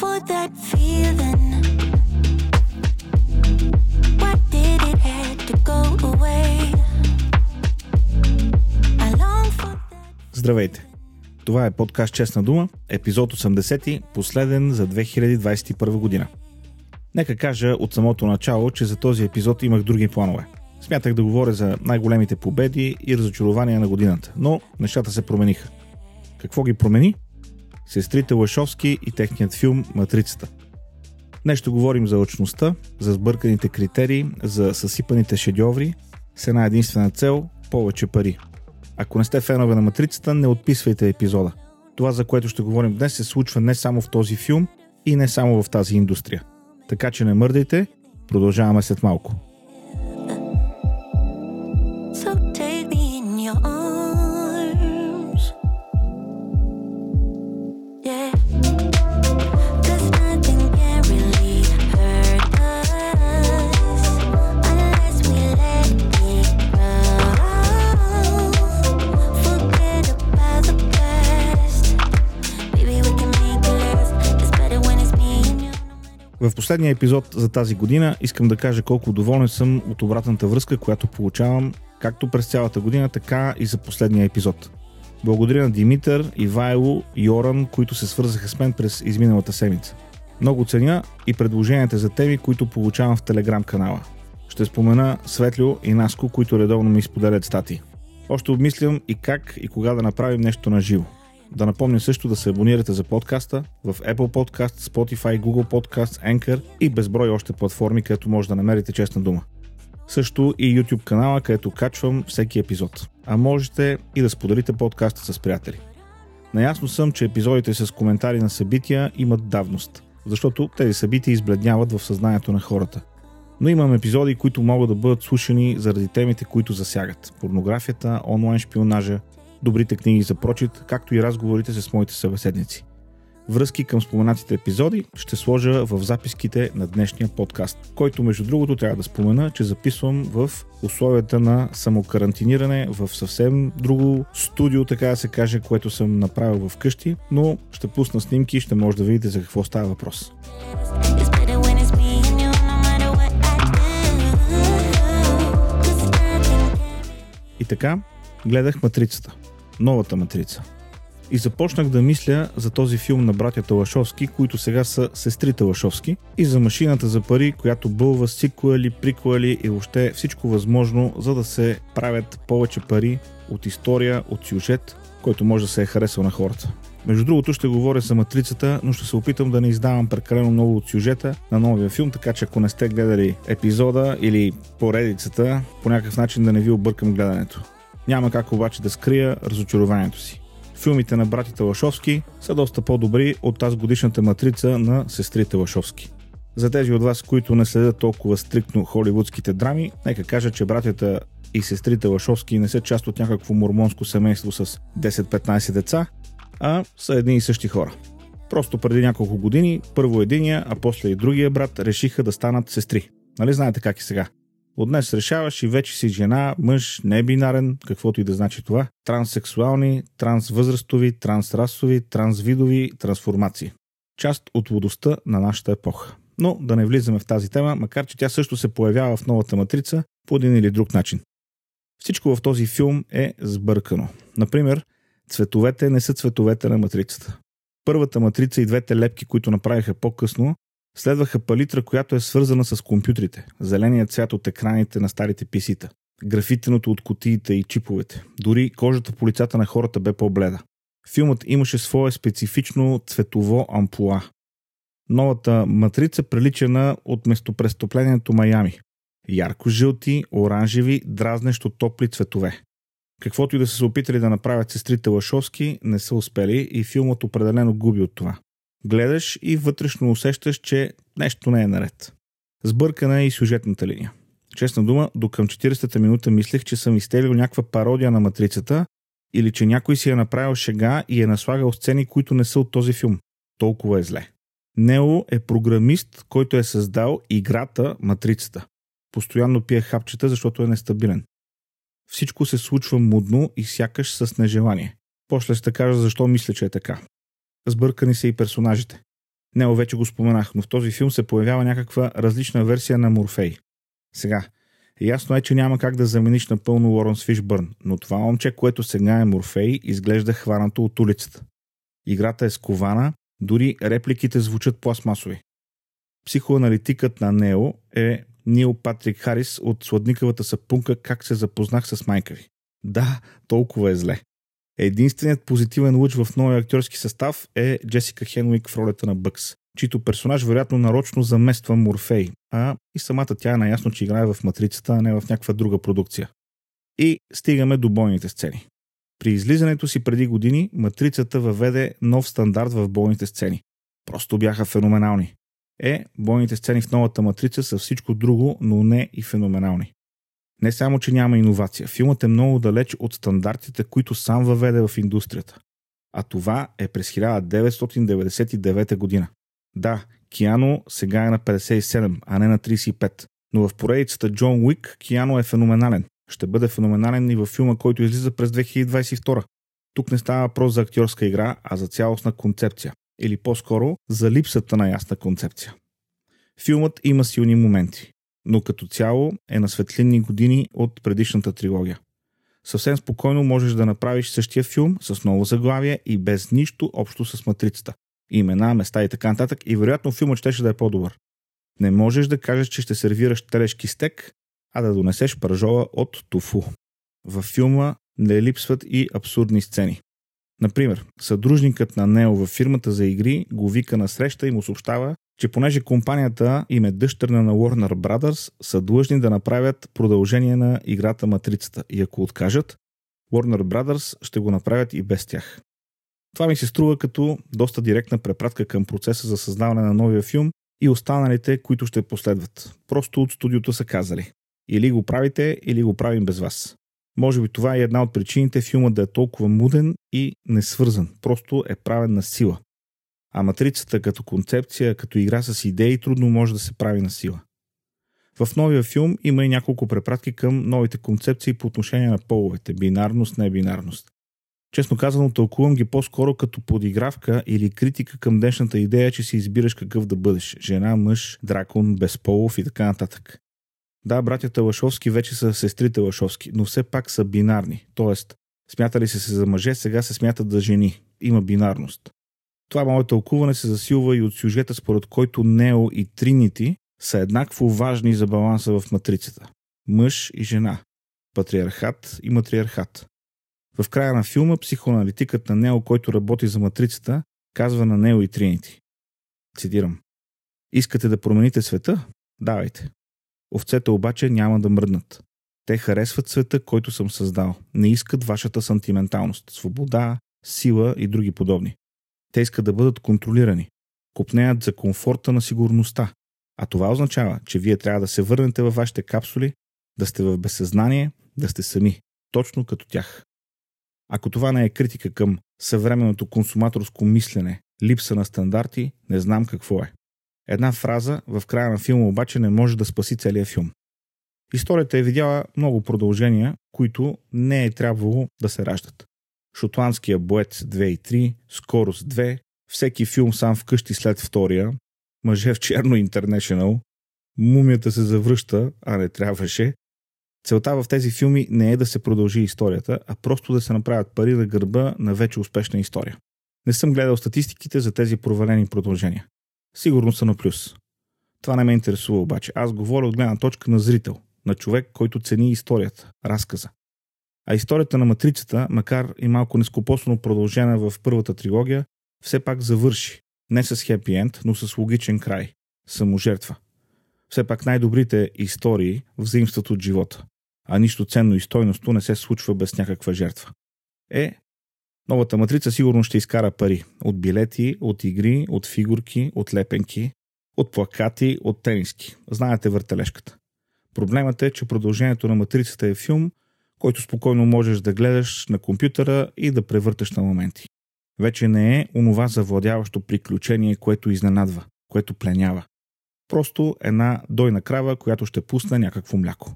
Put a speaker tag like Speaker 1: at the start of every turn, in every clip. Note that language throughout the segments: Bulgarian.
Speaker 1: for that feeling. Why did it have to go away? I long for that.
Speaker 2: Здравейте! Това е подкаст Честна дума, епизод 80, последен за 2021 година. Нека кажа от самото начало, че за този епизод имах други планове. Смятах да говоря за най-големите победи и разочарования на годината, но нещата се промениха. Какво ги промени? Сестрите Лашовски и техният филм Матрицата. Днес ще говорим за очността, за сбърканите критерии, за съсипаните шедьоври с една единствена цел – повече пари. Ако не сте фенове на Матрицата, не отписвайте епизода. Това, за което ще говорим днес, се случва не само в този филм и не само в тази индустрия. Така че не мърдайте, продължаваме след малко. В последния епизод за тази година искам да кажа колко доволен съм от обратната връзка, която получавам както през цялата година, така и за последния епизод. Благодаря на Димитър, Ивайло и Оран, които се свързаха с мен през изминалата седмица. Много ценя и предложенията за теми, които получавам в Телеграм канала. Ще спомена Светлио и Наско, които редовно ми изподелят статии. Още обмислям и как и кога да направим нещо на живо. Да напомня също да се абонирате за подкаста в Apple Podcast, Spotify, Google Podcast, Anchor и безброй още платформи, където може да намерите честна дума. Също и YouTube канала, където качвам всеки епизод. А можете и да споделите подкаста с приятели. Наясно съм, че епизодите с коментари на събития имат давност, защото тези събития избледняват в съзнанието на хората. Но имам епизоди, които могат да бъдат слушани заради темите, които засягат. Порнографията, онлайн шпионажа, добрите книги за прочит, както и разговорите с моите събеседници. Връзки към споменатите епизоди ще сложа в записките на днешния подкаст, който между другото трябва да спомена, че записвам в условията на самокарантиниране в съвсем друго студио, така да се каже, което съм направил в къщи, но ще пусна снимки и ще може да видите за какво става въпрос. И така, гледах Матрицата. Новата Матрица. И започнах да мисля за този филм на братята Лашовски, които сега са сестрите Лашовски, и за машината за пари, която бълва сиквели, приквели и въобще всичко възможно, за да се правят повече пари от история, от сюжет, който може да се е харесал на хората. Между другото ще говоря за Матрицата, но ще се опитам да не издавам прекалено много от сюжета на новия филм, така че ако не сте гледали епизода или поредицата, по някакъв начин да не ви объркам гледането. Няма как обаче да скрия разочарованието си. Филмите на братите Лашовски са доста по-добри от тази годишната матрица на сестрите Лашовски. За тези от вас, които не следят толкова стриктно холивудските драми, нека кажа, че братята и сестрите Лашовски не са част от някакво мормонско семейство с 10-15 деца, а са едни и същи хора. Просто преди няколко години, първо единия, а после и другия брат решиха да станат сестри. Нали знаете как и сега? От днес решаваш и вече си жена, мъж, небинарен, каквото и да значи това, транссексуални, трансвъзрастови, трансрасови, трансвидови трансформации. Част от водостта на нашата епоха. Но да не влизаме в тази тема, макар че тя също се появява в новата матрица по един или друг начин. Всичко в този филм е сбъркано. Например, цветовете не са цветовете на матрицата. Първата матрица и двете лепки, които направиха по-късно, следваха палитра, която е свързана с компютрите. Зеленият цвят от екраните на старите писита. Графитеното от котиите и чиповете. Дори кожата по лицата на хората бе по-бледа. Филмът имаше свое специфично цветово ампула. Новата матрица прилича на от местопрестъплението Майами. Ярко-жълти, оранжеви, дразнещо топли цветове. Каквото и да са се опитали да направят сестрите Лашовски, не са успели и филмът определено губи от това. Гледаш и вътрешно усещаш, че нещо не е наред. Сбъркана е и сюжетната линия. Честна дума, до към 40-та минута мислех, че съм изтелил някаква пародия на матрицата или че някой си е направил шега и е наслагал сцени, които не са от този филм. Толкова е зле. Нео е програмист, който е създал играта Матрицата. Постоянно пие хапчета, защото е нестабилен. Всичко се случва мудно и сякаш с нежелание. После ще кажа защо мисля, че е така. Сбъркани са и персонажите. Нео вече го споменах, но в този филм се появява някаква различна версия на Морфей. Сега, ясно е, че няма как да замениш напълно Лоренс Фишбърн, но това момче, което сега е Морфей, изглежда хванато от улицата. Играта е скована, дори репликите звучат пластмасови. Психоаналитикът на Нео е Нил Патрик Харис от сладникавата сапунка Как се запознах с майка ви. Да, толкова е зле. Единственият позитивен луч в новия актьорски състав е Джесика Хенуик в ролята на Бъкс, чийто персонаж вероятно нарочно замества Морфей, а и самата тя е наясно, че играе в Матрицата, а не в някаква друга продукция. И стигаме до бойните сцени. При излизането си преди години, Матрицата въведе нов стандарт в бойните сцени. Просто бяха феноменални. Е, бойните сцени в новата матрица са всичко друго, но не и феноменални. Не само, че няма иновация, филмът е много далеч от стандартите, които сам въведе в индустрията. А това е през 1999 година. Да, Киано сега е на 57, а не на 35. Но в поредицата Джон Уик Киано е феноменален. Ще бъде феноменален и във филма, който излиза през 2022. Тук не става въпрос за актьорска игра, а за цялостна концепция. Или по-скоро за липсата на ясна концепция. Филмът има силни моменти но като цяло е на светлинни години от предишната трилогия. Съвсем спокойно можеш да направиш същия филм с ново заглавие и без нищо общо с матрицата. Имена, места и така нататък и вероятно филмът ще да е по-добър. Не можеш да кажеш, че ще сервираш телешки стек, а да донесеш пържола от туфу. Във филма не липсват и абсурдни сцени. Например, съдружникът на Нео във фирмата за игри го вика на среща и му съобщава, че понеже компанията им е дъщерна на Warner Brothers, са длъжни да направят продължение на играта Матрицата и ако откажат, Warner Brothers ще го направят и без тях. Това ми се струва като доста директна препратка към процеса за създаване на новия филм и останалите, които ще последват. Просто от студиото са казали. Или го правите, или го правим без вас. Може би това е една от причините филмът да е толкова муден и несвързан. Просто е правен на сила. А матрицата като концепция, като игра с идеи, трудно може да се прави на сила. В новия филм има и няколко препратки към новите концепции по отношение на половете – бинарност, небинарност. Честно казано, тълкувам ги по-скоро като подигравка или критика към днешната идея, че си избираш какъв да бъдеш – жена, мъж, дракон, безполов и така нататък. Да, братята Лашовски вече са сестрите Лашовски, но все пак са бинарни. Тоест, смятали се за мъже, сега се смятат за жени. Има бинарност. Това мое тълкуване се засилва и от сюжета, според който Нео и Тринити са еднакво важни за баланса в матрицата. Мъж и жена. Патриархат и матриархат. В края на филма психоаналитикът на Нео, който работи за матрицата, казва на Нео и Тринити. Цитирам. Искате да промените света? Давайте. Овцете обаче няма да мръднат. Те харесват света, който съм създал. Не искат вашата сантименталност, свобода, сила и други подобни. Те искат да бъдат контролирани. Купнеят за комфорта на сигурността. А това означава, че вие трябва да се върнете във вашите капсули, да сте в безсъзнание, да сте сами, точно като тях. Ако това не е критика към съвременното консуматорско мислене, липса на стандарти, не знам какво е. Една фраза в края на филма обаче не може да спаси целия филм. Историята е видяла много продължения, които не е трябвало да се раждат. Шотландския боец 2 и 3, Скорост 2, всеки филм сам вкъщи след втория, Мъже в черно Интернешнъл, Мумията се завръща, а не трябваше. Целта в тези филми не е да се продължи историята, а просто да се направят пари на гърба на вече успешна история. Не съм гледал статистиките за тези провалени продължения. Сигурно са на плюс. Това не ме интересува обаче. Аз говоря от гледна точка на зрител, на човек, който цени историята, разказа. А историята на Матрицата, макар и малко нескопосно продължена в първата трилогия, все пак завърши. Не с хепи енд, но с логичен край. Саможертва. Все пак най-добрите истории взаимстват от живота. А нищо ценно и стойностно не се случва без някаква жертва. Е, новата матрица сигурно ще изкара пари. От билети, от игри, от фигурки, от лепенки, от плакати, от тениски. Знаете въртележката. Проблемът е, че продължението на матрицата е филм – който спокойно можеш да гледаш на компютъра и да превърташ на моменти. Вече не е онова завладяващо приключение, което изненадва, което пленява. Просто една дойна крава, която ще пусне някакво мляко.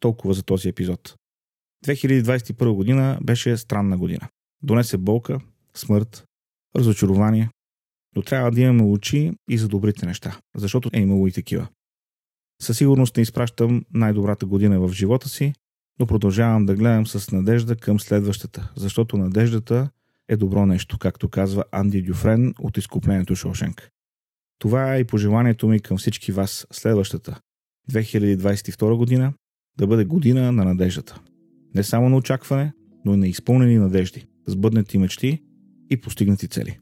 Speaker 2: Толкова за този епизод. 2021 година беше странна година. Донесе болка, смърт, разочарование, Но трябва да имаме очи и за добрите неща, защото е имало и такива. Със сигурност не изпращам най-добрата година в живота си, но продължавам да гледам с надежда към следващата, защото надеждата е добро нещо, както казва Анди Дюфрен от изкуплението Шошенк. Това е и пожеланието ми към всички вас следващата, 2022 година, да бъде година на надеждата. Не само на очакване, но и на изпълнени надежди, сбъднати мечти и постигнати цели.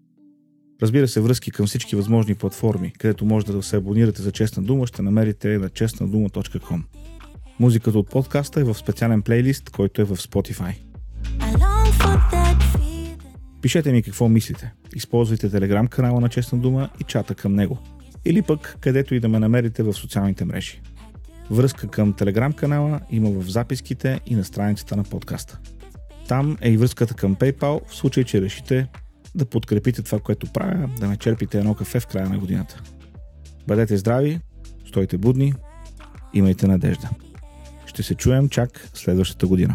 Speaker 2: Разбира се, връзки към всички възможни платформи, където може да се абонирате за Честна дума, ще намерите на честнадума.com. Музиката от подкаста е в специален плейлист, който е в Spotify. Пишете ми какво мислите. Използвайте телеграм канала на Честна дума и чата към него. Или пък където и да ме намерите в социалните мрежи. Връзка към телеграм канала има в записките и на страницата на подкаста. Там е и връзката към PayPal в случай, че решите да подкрепите това, което правя, да ме черпите едно кафе в края на годината. Бъдете здрави, стойте будни, имайте надежда. Ще се чуем чак следващата година.